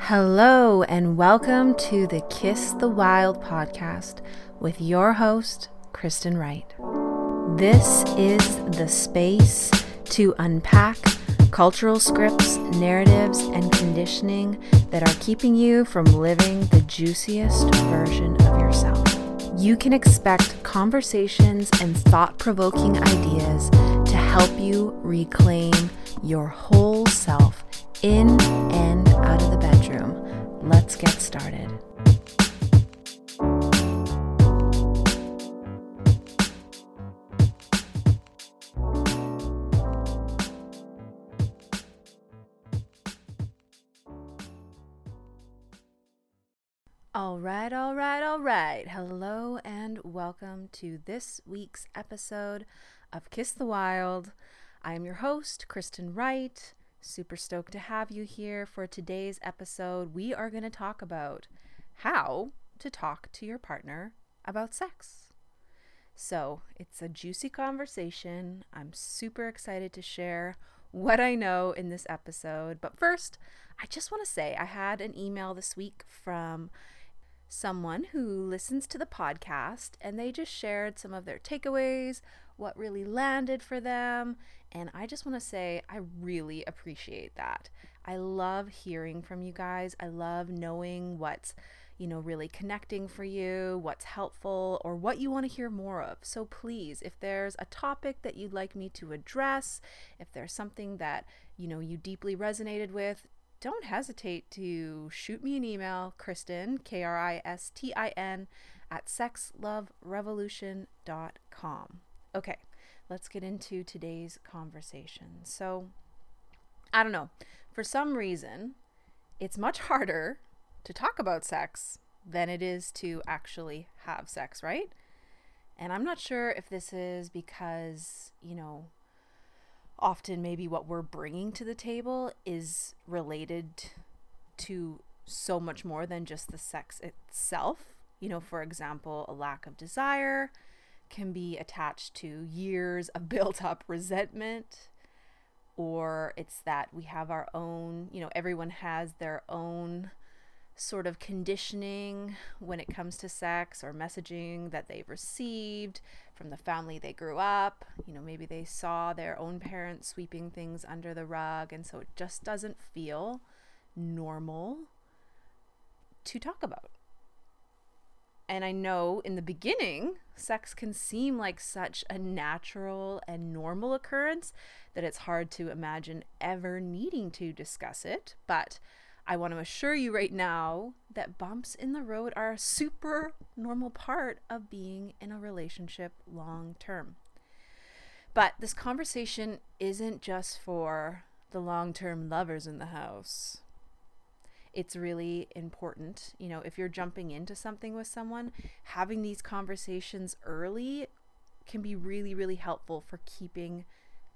Hello, and welcome to the Kiss the Wild podcast with your host, Kristin Wright. This is the space to unpack cultural scripts, narratives, and conditioning that are keeping you from living the juiciest version of yourself. You can expect conversations and thought provoking ideas to help you reclaim your whole self in out of the bedroom. Let's get started. All right, all right, all right. Hello and welcome to this week's episode of Kiss the Wild. I am your host, Kristin Wright. Super stoked to have you here for today's episode. We are going to talk about how to talk to your partner about sex. So, it's a juicy conversation. I'm super excited to share what I know in this episode. But first, I just want to say I had an email this week from someone who listens to the podcast and they just shared some of their takeaways, what really landed for them. And I just want to say, I really appreciate that. I love hearing from you guys. I love knowing what's, you know, really connecting for you, what's helpful, or what you want to hear more of. So please, if there's a topic that you'd like me to address, if there's something that, you know, you deeply resonated with, don't hesitate to shoot me an email, Kristin, K R I S T I N, at sexloverevolution.com. Okay, let's get into today's conversation. So, I don't know, for some reason, it's much harder to talk about sex than it is to actually have sex, right? And I'm not sure if this is because, you know, often maybe what we're bringing to the table is related to so much more than just the sex itself. You know, for example, a lack of desire can be attached to years of built up resentment, or it's that we have our own, you know, everyone has their own sort of conditioning when it comes to sex or messaging that they've received from the family they grew up. You know, maybe they saw their own parents sweeping things under the rug, and so it just doesn't feel normal to talk about. And I know in the beginning, sex can seem like such a natural and normal occurrence that it's hard to imagine ever needing to discuss it. But I want to assure you right now that bumps in the road are a super normal part of being in a relationship long term. But this conversation isn't just for the long term lovers in the house. It's really important, you know, if you're jumping into something with someone, having these conversations early can be really, really helpful for keeping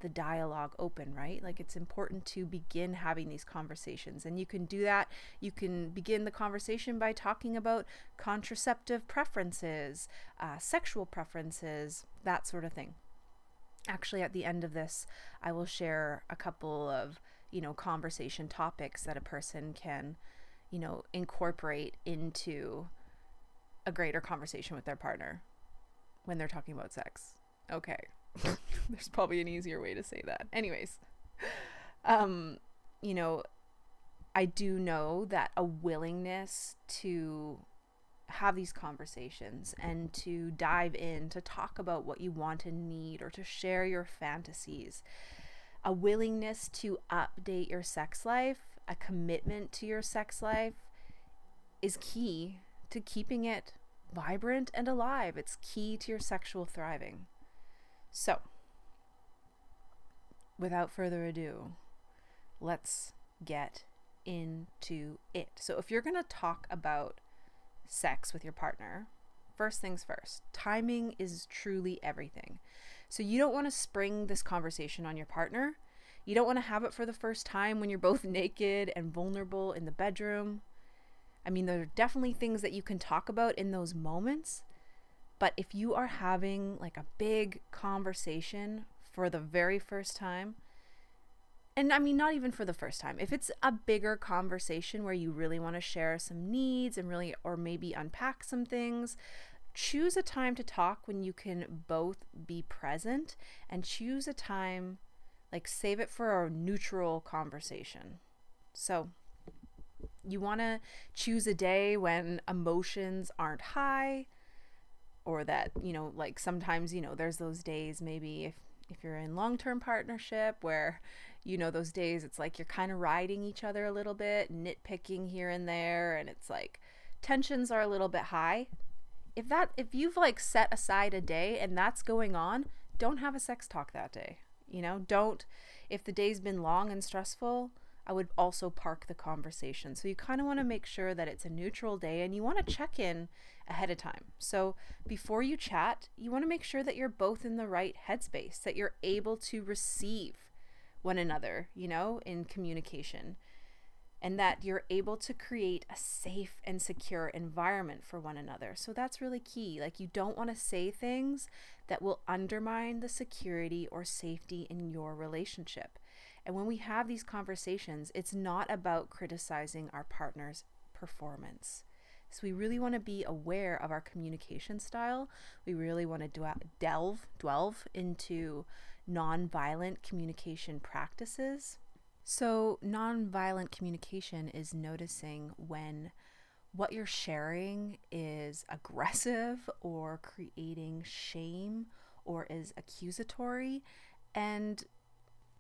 the dialogue open, right? Like it's important to begin having these conversations. And you can do that. You can begin the conversation by talking about contraceptive preferences, uh, sexual preferences, that sort of thing. Actually, at the end of this, I will share a couple of, you know, conversation topics that a person can, you know, incorporate into a greater conversation with their partner when they're talking about sex. Okay. There's probably an easier way to say that. Anyways, um, you know, I do know that a willingness to have these conversations and to dive in to talk about what you want and need or to share your fantasies, a willingness to update your sex life, a commitment to your sex life is key to keeping it vibrant and alive. It's key to your sexual thriving. So, without further ado, let's get into it. So, if you're going to talk about sex with your partner, first things first, timing is truly everything. So, you don't want to spring this conversation on your partner. You don't want to have it for the first time when you're both naked and vulnerable in the bedroom. I mean, there are definitely things that you can talk about in those moments, but if you are having like a big conversation for the very first time, and I mean, not even for the first time. If it's a bigger conversation where you really want to share some needs and really, or maybe unpack some things, choose a time to talk when you can both be present and choose a time, like, save it for a neutral conversation. So, you want to choose a day when emotions aren't high or that, you know, like sometimes, you know, there's those days maybe if if you're in long-term partnership where you know those days it's like you're kind of riding each other a little bit, nitpicking here and there and it's like tensions are a little bit high. If that if you've like set aside a day and that's going on, don't have a sex talk that day. You know, don't if the day's been long and stressful, I would also park the conversation. So you kind of want to make sure that it's a neutral day and you want to check in ahead of time. So before you chat, you want to make sure that you're both in the right headspace, that you're able to receive one another, you know, in communication, and that you're able to create a safe and secure environment for one another. So that's really key. Like, you don't want to say things that will undermine the security or safety in your relationship. And when we have these conversations, it's not about criticizing our partner's performance. So we really want to be aware of our communication style. We really want to delve, delve into nonviolent communication practices. So, nonviolent communication is noticing when what you're sharing is aggressive or creating shame or is accusatory and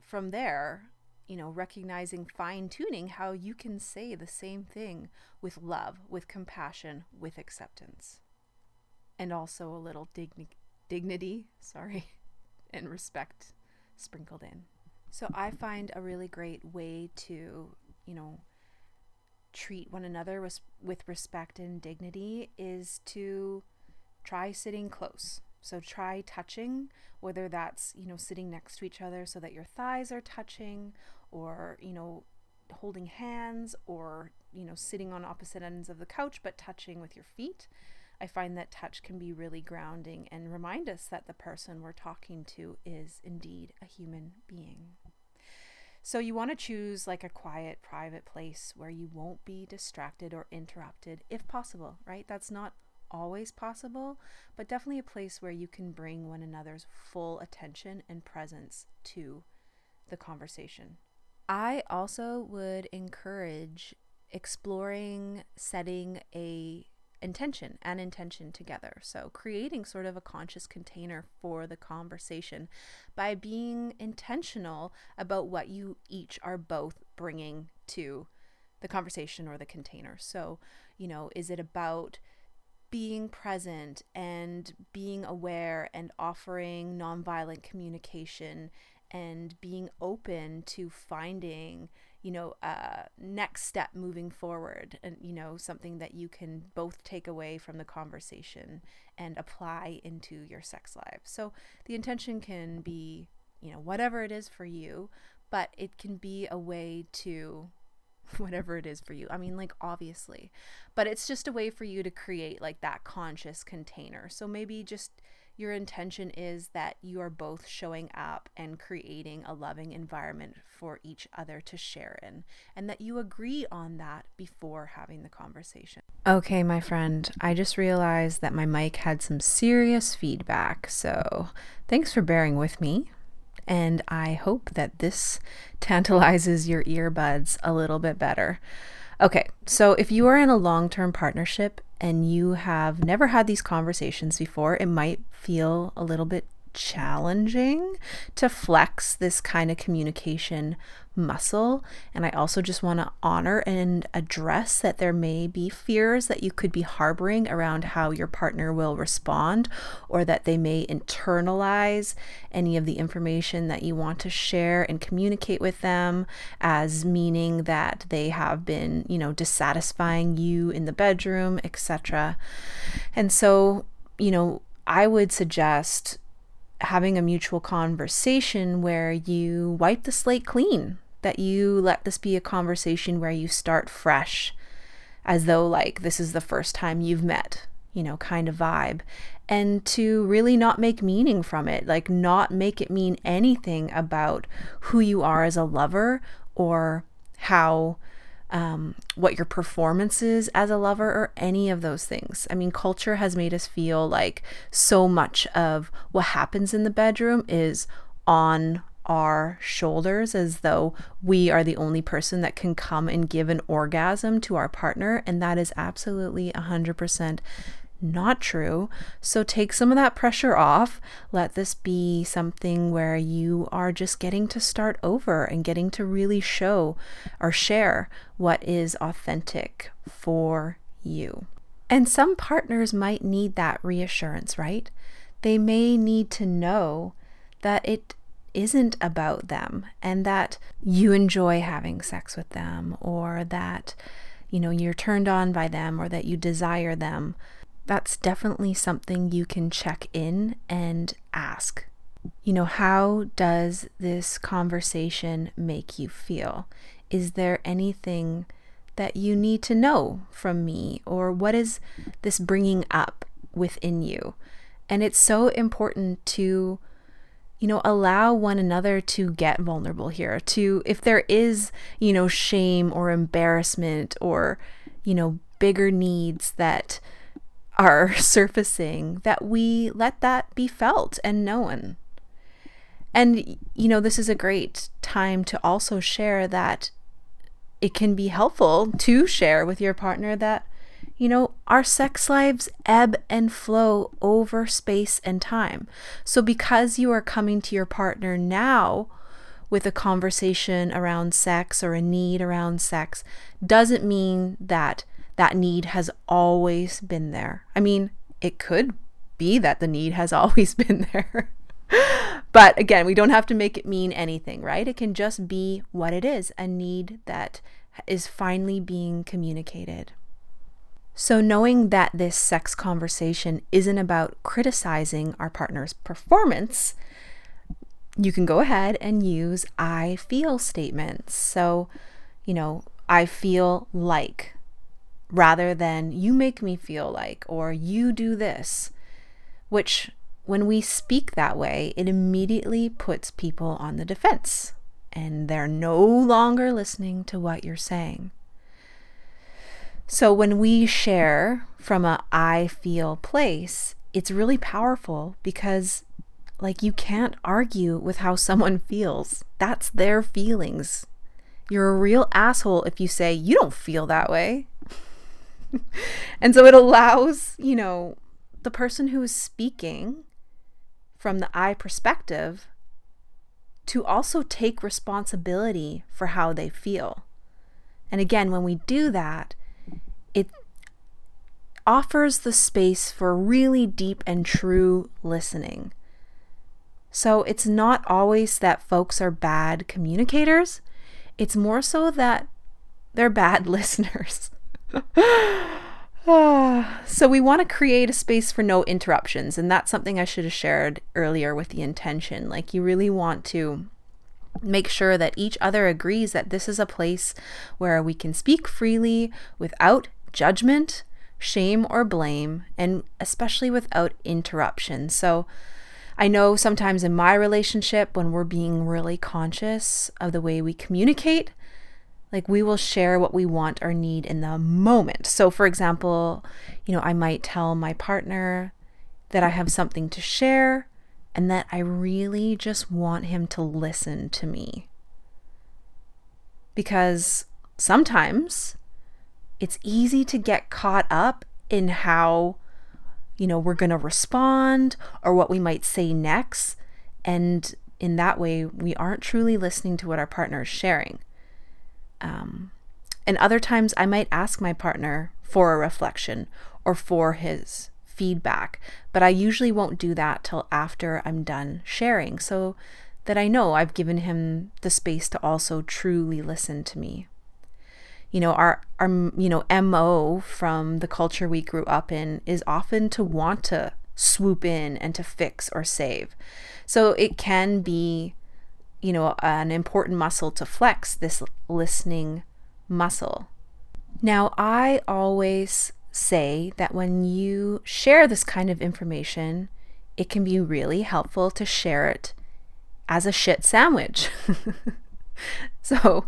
from there, you know, recognizing fine tuning how you can say the same thing with love, with compassion, with acceptance. And also a little digni- dignity, sorry, and respect sprinkled in. So I find a really great way to, you know, treat one another with, with respect and dignity is to try sitting close. So try touching, whether that's, you know, sitting next to each other so that your thighs are touching, or, you know, holding hands, or, you know, sitting on opposite ends of the couch but touching with your feet. I find that touch can be really grounding and remind us that the person we're talking to is indeed a human being. So you want to choose like a quiet, private place where you won't be distracted or interrupted if possible, right? That's not always possible, but definitely a place where you can bring one another's full attention and presence to the conversation. I also would encourage exploring setting a intention and intention together. So, creating sort of a conscious container for the conversation by being intentional about what you each are both bringing to the conversation or the container. So, you know, is it about being present and being aware and offering nonviolent communication and being open to finding you know a next step moving forward and you know something that you can both take away from the conversation and apply into your sex life so the intention can be you know whatever it is for you but it can be a way to whatever it is for you. I mean, like, obviously, but it's just a way for you to create like that conscious container. So maybe just your intention is that you are both showing up and creating a loving environment for each other to share in, and that you agree on that before having the conversation. Okay, my friend, I just realized that my mic had some serious feedback, so thanks for bearing with me and I hope that this tantalizes your earbuds a little bit better. Okay, so if you are in a long term partnership and you have never had these conversations before, it might feel a little bit challenging to flex this kind of communication muscle. And I also just want to honor and address that there may be fears that you could be harboring around how your partner will respond, or that they may internalize any of the information that you want to share and communicate with them as meaning that they have been, you know, dissatisfying you in the bedroom, etc. And so, you know, I would suggest having a mutual conversation where you wipe the slate clean, that you let this be a conversation where you start fresh, as though like this is the first time you've met, you know, kind of vibe. And to really not make meaning from it, like not make it mean anything about who you are as a lover or how um, what your performance is as a lover or any of those things. I mean, culture has made us feel like so much of what happens in the bedroom is on our shoulders as though we are the only person that can come and give an orgasm to our partner. And that is absolutely 100% not true. So take some of that pressure off. Let this be something where you are just getting to start over and getting to really show or share what is authentic for you. And some partners might need that reassurance, right? They may need to know that it isn't about them and that you enjoy having sex with them or that you know you're turned on by them or that you desire them that's definitely something you can check in and ask. You know, how does this conversation make you feel? Is there anything that you need to know from me? Or what is this bringing up within you? And it's so important to, you know, allow one another to get vulnerable here. To, if there is, you know, shame or embarrassment or, you know, bigger needs that, are surfacing, that we let that be felt and known. And, you know, this is a great time to also share that it can be helpful to share with your partner that, you know, our sex lives ebb and flow over space and time. So, because you are coming to your partner now with a conversation around sex or a need around sex, doesn't mean that that need has always been there. I mean, it could be that the need has always been there. but again, we don't have to make it mean anything, right? It can just be what it is a need that is finally being communicated. So, knowing that this sex conversation isn't about criticizing our partner's performance, you can go ahead and use I feel statements. So, you know, I feel like rather than you make me feel like or you do this, which when we speak that way, it immediately puts people on the defense and they're no longer listening to what you're saying. So when we share from a I feel place, it's really powerful because like you can't argue with how someone feels. That's their feelings. You're a real asshole if you say you don't feel that way. and so it allows, you know, the person who is speaking from the I perspective to also take responsibility for how they feel. And again, when we do that, it offers the space for really deep and true listening. So it's not always that folks are bad communicators, it's more so that they're bad listeners. so we want to create a space for no interruptions and that's something i should have shared earlier with the intention. Like you really want to make sure that each other agrees that this is a place where we can speak freely without judgment shame or blame and especially without interruption. So I know sometimes in my relationship, when we're being really conscious of the way we communicate, like we will share what we want or need in the moment. So, for example, you know, I might tell my partner that I have something to share and that I really just want him to listen to me. Because sometimes it's easy to get caught up in how, you know, we're going to respond or what we might say next. And in that way, we aren't truly listening to what our partner is sharing. Um, and other times I might ask my partner for a reflection or for his feedback, but I usually won't do that till after I'm done sharing so that I know I've given him the space to also truly listen to me. You know, our our you know, MO from the culture we grew up in is often to want to swoop in and to fix or save. So it can be you know, an important muscle to flex this listening muscle. Now, I always say that when you share this kind of information, it can be really helpful to share it as a shit sandwich. so,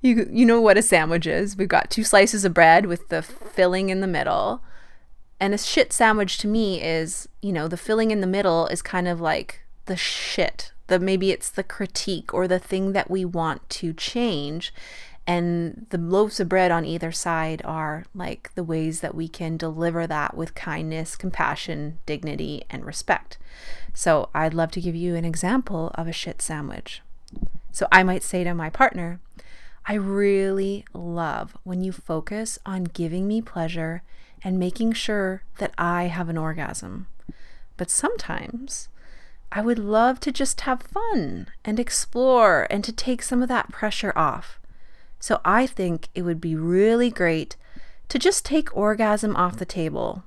you you know what a sandwich is. We've got two slices of bread with the filling in the middle. And a shit sandwich to me is, you know, the filling in the middle is kind of like the shit. The maybe it's the critique or the thing that we want to change. And the loaves of bread on either side are like the ways that we can deliver that with kindness, compassion, dignity, and respect. So I'd love to give you an example of a shit sandwich. So I might say to my partner, I really love when you focus on giving me pleasure and making sure that I have an orgasm. But sometimes I would love to just have fun and explore and to take some of that pressure off. So I think it would be really great to just take orgasm off the table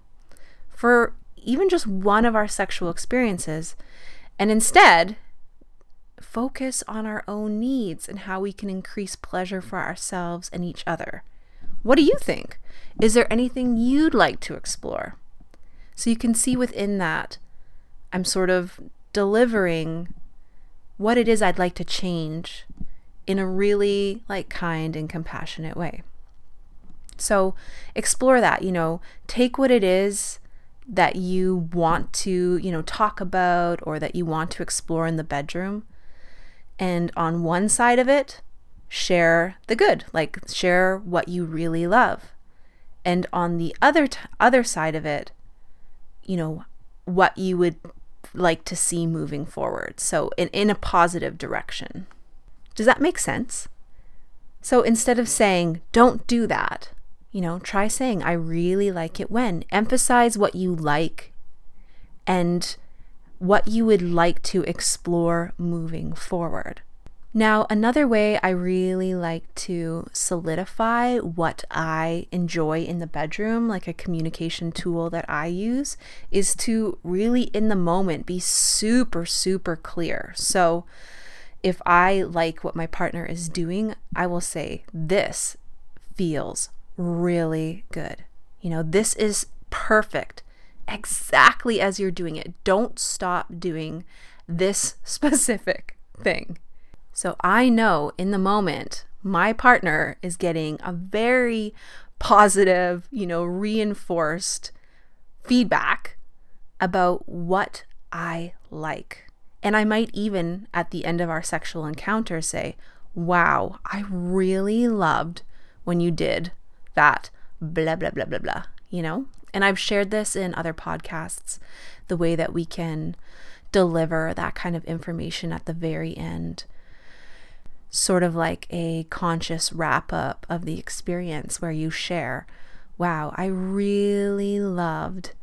for even just one of our sexual experiences and instead focus on our own needs and how we can increase pleasure for ourselves and each other. What do you think? Is there anything you'd like to explore? So you can see within that, I'm sort of delivering what it is I'd like to change in a really like kind and compassionate way. So explore that, you know, take what it is that you want to, you know, talk about or that you want to explore in the bedroom and on one side of it, share the good, like share what you really love. And on the other t- other side of it, you know, what you would like to see moving forward. So in, in a positive direction. Does that make sense? So instead of saying, don't do that, you know, try saying, I really like it when. Emphasize what you like and what you would like to explore moving forward. Now, another way I really like to solidify what I enjoy in the bedroom, like a communication tool that I use, is to really in the moment be super, super clear. So, if I like what my partner is doing, I will say, This feels really good. You know, this is perfect exactly as you're doing it. Don't stop doing this specific thing. So I know in the moment, my partner is getting a very positive, you know, reinforced feedback about what I like. And I might even at the end of our sexual encounter say, Wow, I really loved when you did that, blah, blah, blah, blah, blah, you know? And I've shared this in other podcasts the way that we can deliver that kind of information at the very end. Sort of like a conscious wrap up of the experience where you share, wow, I really loved,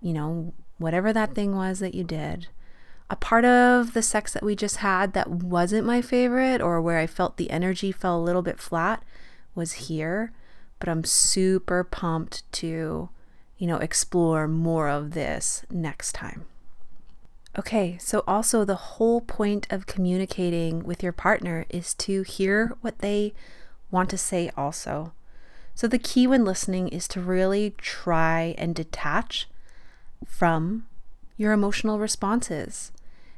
you know, whatever that thing was that you did. A part of the sex that we just had that wasn't my favorite or where I felt the energy fell a little bit flat was here but I'm super pumped to, you know, explore more of this next time. Okay, so also the whole point of communicating with your partner is to hear what they want to say, also. So the key when listening is to really try and detach from your emotional responses.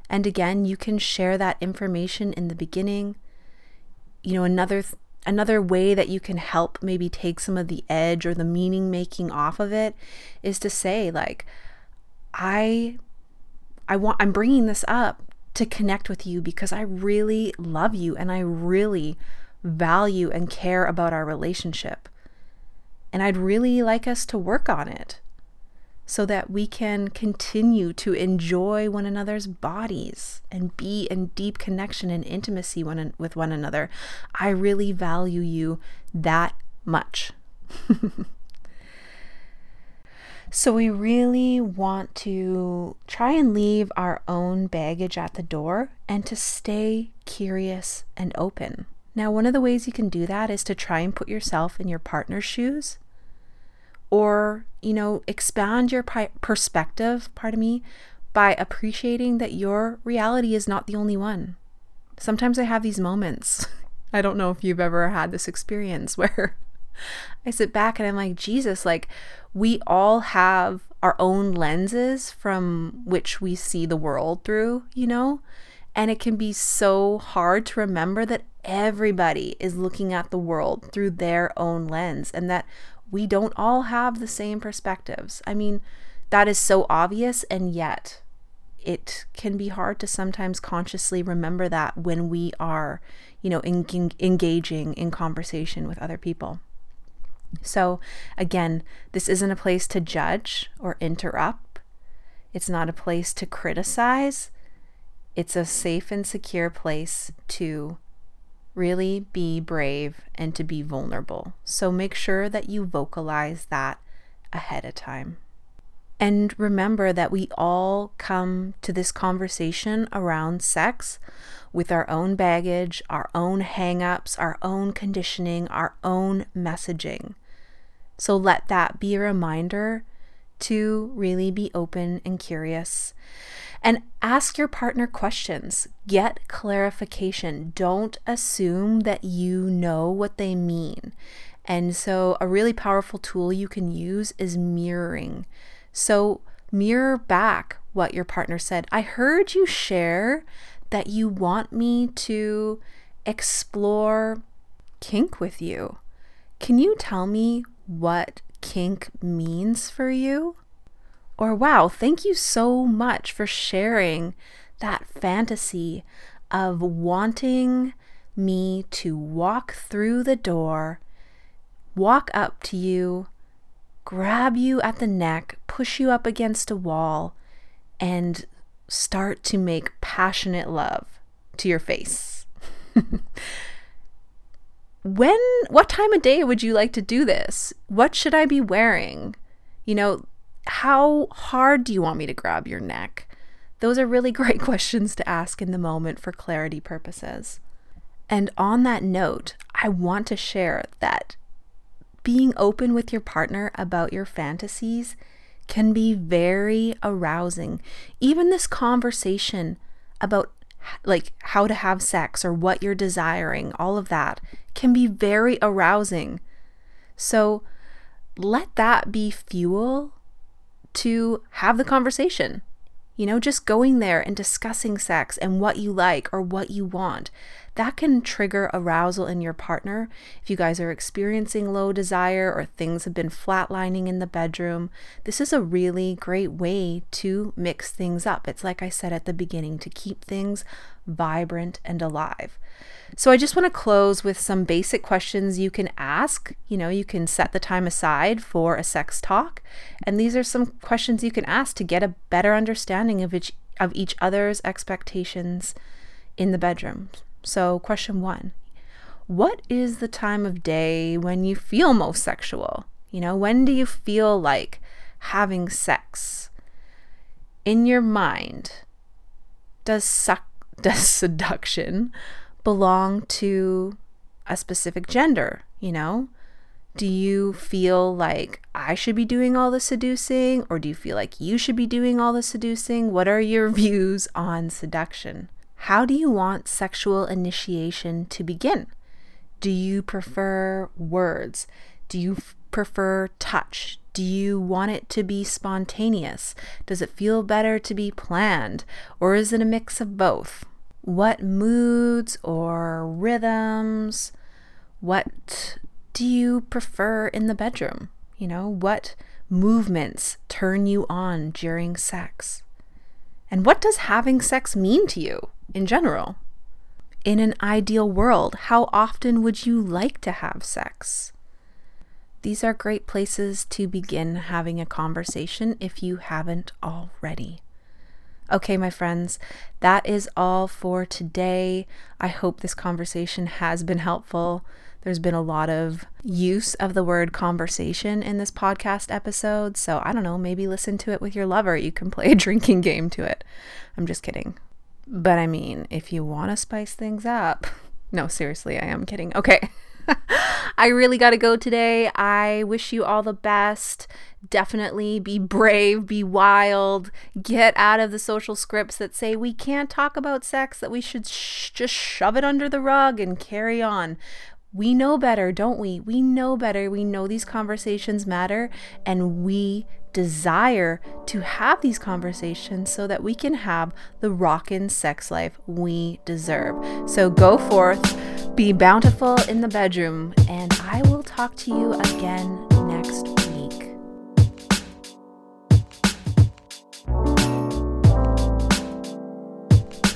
And again, you can share that information in the beginning. You know, another th- another way that you can help maybe take some of the edge or the meaning making off of it is to say like i i want i'm bringing this up to connect with you because i really love you and i really value and care about our relationship and i'd really like us to work on it so that we can continue to enjoy one another's bodies and be in deep connection and intimacy one, with one another. I really value you that much. so, we really want to try and leave our own baggage at the door and to stay curious and open. Now, one of the ways you can do that is to try and put yourself in your partner's shoes or you know expand your perspective pardon me by appreciating that your reality is not the only one sometimes i have these moments i don't know if you've ever had this experience where I sit back and I'm like, Jesus, like we all have our own lenses from which we see the world through, you know? And it can be so hard to remember that everybody is looking at the world through their own lens and that we don't all have the same perspectives. I mean, that is so obvious, and yet it can be hard to sometimes consciously remember that when we are, you know, en- engaging in conversation with other people. So, again, this isn't a place to judge or interrupt. It's not a place to criticize. It's a safe and secure place to really be brave and to be vulnerable. So, make sure that you vocalize that ahead of time. And remember that we all come to this conversation around sex with our own baggage, our own hangups, our own conditioning, our own messaging. So let that be a reminder to really be open and curious. And ask your partner questions. Get clarification. Don't assume that you know what they mean. And so, a really powerful tool you can use is mirroring. So, mirror back what your partner said. I heard you share that you want me to explore kink with you. Can you tell me what kink means for you? Or, wow, thank you so much for sharing that fantasy of wanting me to walk through the door, walk up to you, grab you at the neck, push you up against a wall, and start to make passionate love to your face. when what time of day would you like to do this? What should I be wearing? You know, how hard do you want me to grab your neck? Those are really great questions to ask in the moment for clarity purposes. And on that note, I want to share that being open with your partner about your fantasies can be very arousing. Even this conversation about like how to have sex or what you're desiring, all of that can be very arousing. So let that be fuel to have the conversation. You know, just going there and discussing sex and what you like or what you want that can trigger arousal in your partner. If you guys are experiencing low desire or things have been flatlining in the bedroom, this is a really great way to mix things up. It's like I said at the beginning to keep things vibrant and alive. So, I just want to close with some basic questions you can ask. You know, you can set the time aside for a sex talk. And these are some questions you can ask to get a better understanding of each, of each other's expectations in the bedroom. So, question one What is the time of day when you feel most sexual? You know, when do you feel like having sex? In your mind, does, does seduction belong to a specific gender? You know, do you feel like I should be doing all the seducing, or do you feel like you should be doing all the seducing? What are your views on seduction? How do you want sexual initiation to begin? Do you prefer words? Do you f- prefer touch? Do you want it to be spontaneous? Does it feel better to be planned? Or is it a mix of both? What moods or rhythms? What do you prefer in the bedroom? You know, what movements turn you on during sex? And what does having sex mean to you? in general. In an ideal world, how often would you like to have sex? These are great places to begin having a conversation if you haven't already. Okay, my friends, that is all for today. I hope this conversation has been helpful. There's been a lot of use of the word conversation in this podcast episode. So I don't know, maybe listen to it with your lover. You can play a drinking game to it. I'm just kidding. But I mean, if you want to spice things up, no, seriously, I am kidding. Okay. I really got to go today. I wish you all the best. Definitely be brave, be wild, get out of the social scripts that say we can't talk about sex, that we should sh- just shove it under the rug and carry on. We know better, don't we? We know better. We know these conversations matter and we desire to have these conversations so that we can have the rockin' sex life we deserve. So go forth, be bountiful in the bedroom, and I will talk to you again next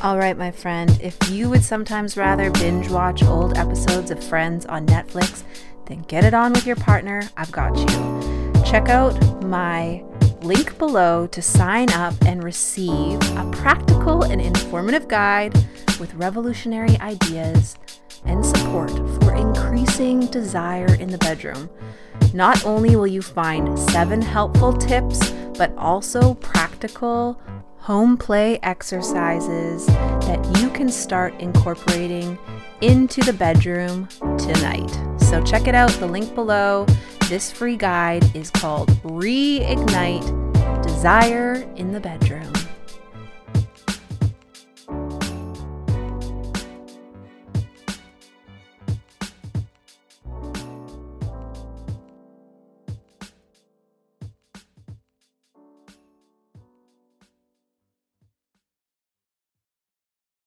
All right, my friend, if you would sometimes rather binge watch old episodes of Friends on Netflix, then get it on with your partner. I've got you check out my link below to sign up and receive a practical and informative guide with revolutionary ideas and support for increasing desire in the bedroom. Not only will you find seven helpful tips, but also practical home play exercises that you can start incorporating into the bedroom tonight. So check it out, the link below. This free guide is called Reignite Desire in the Bedroom.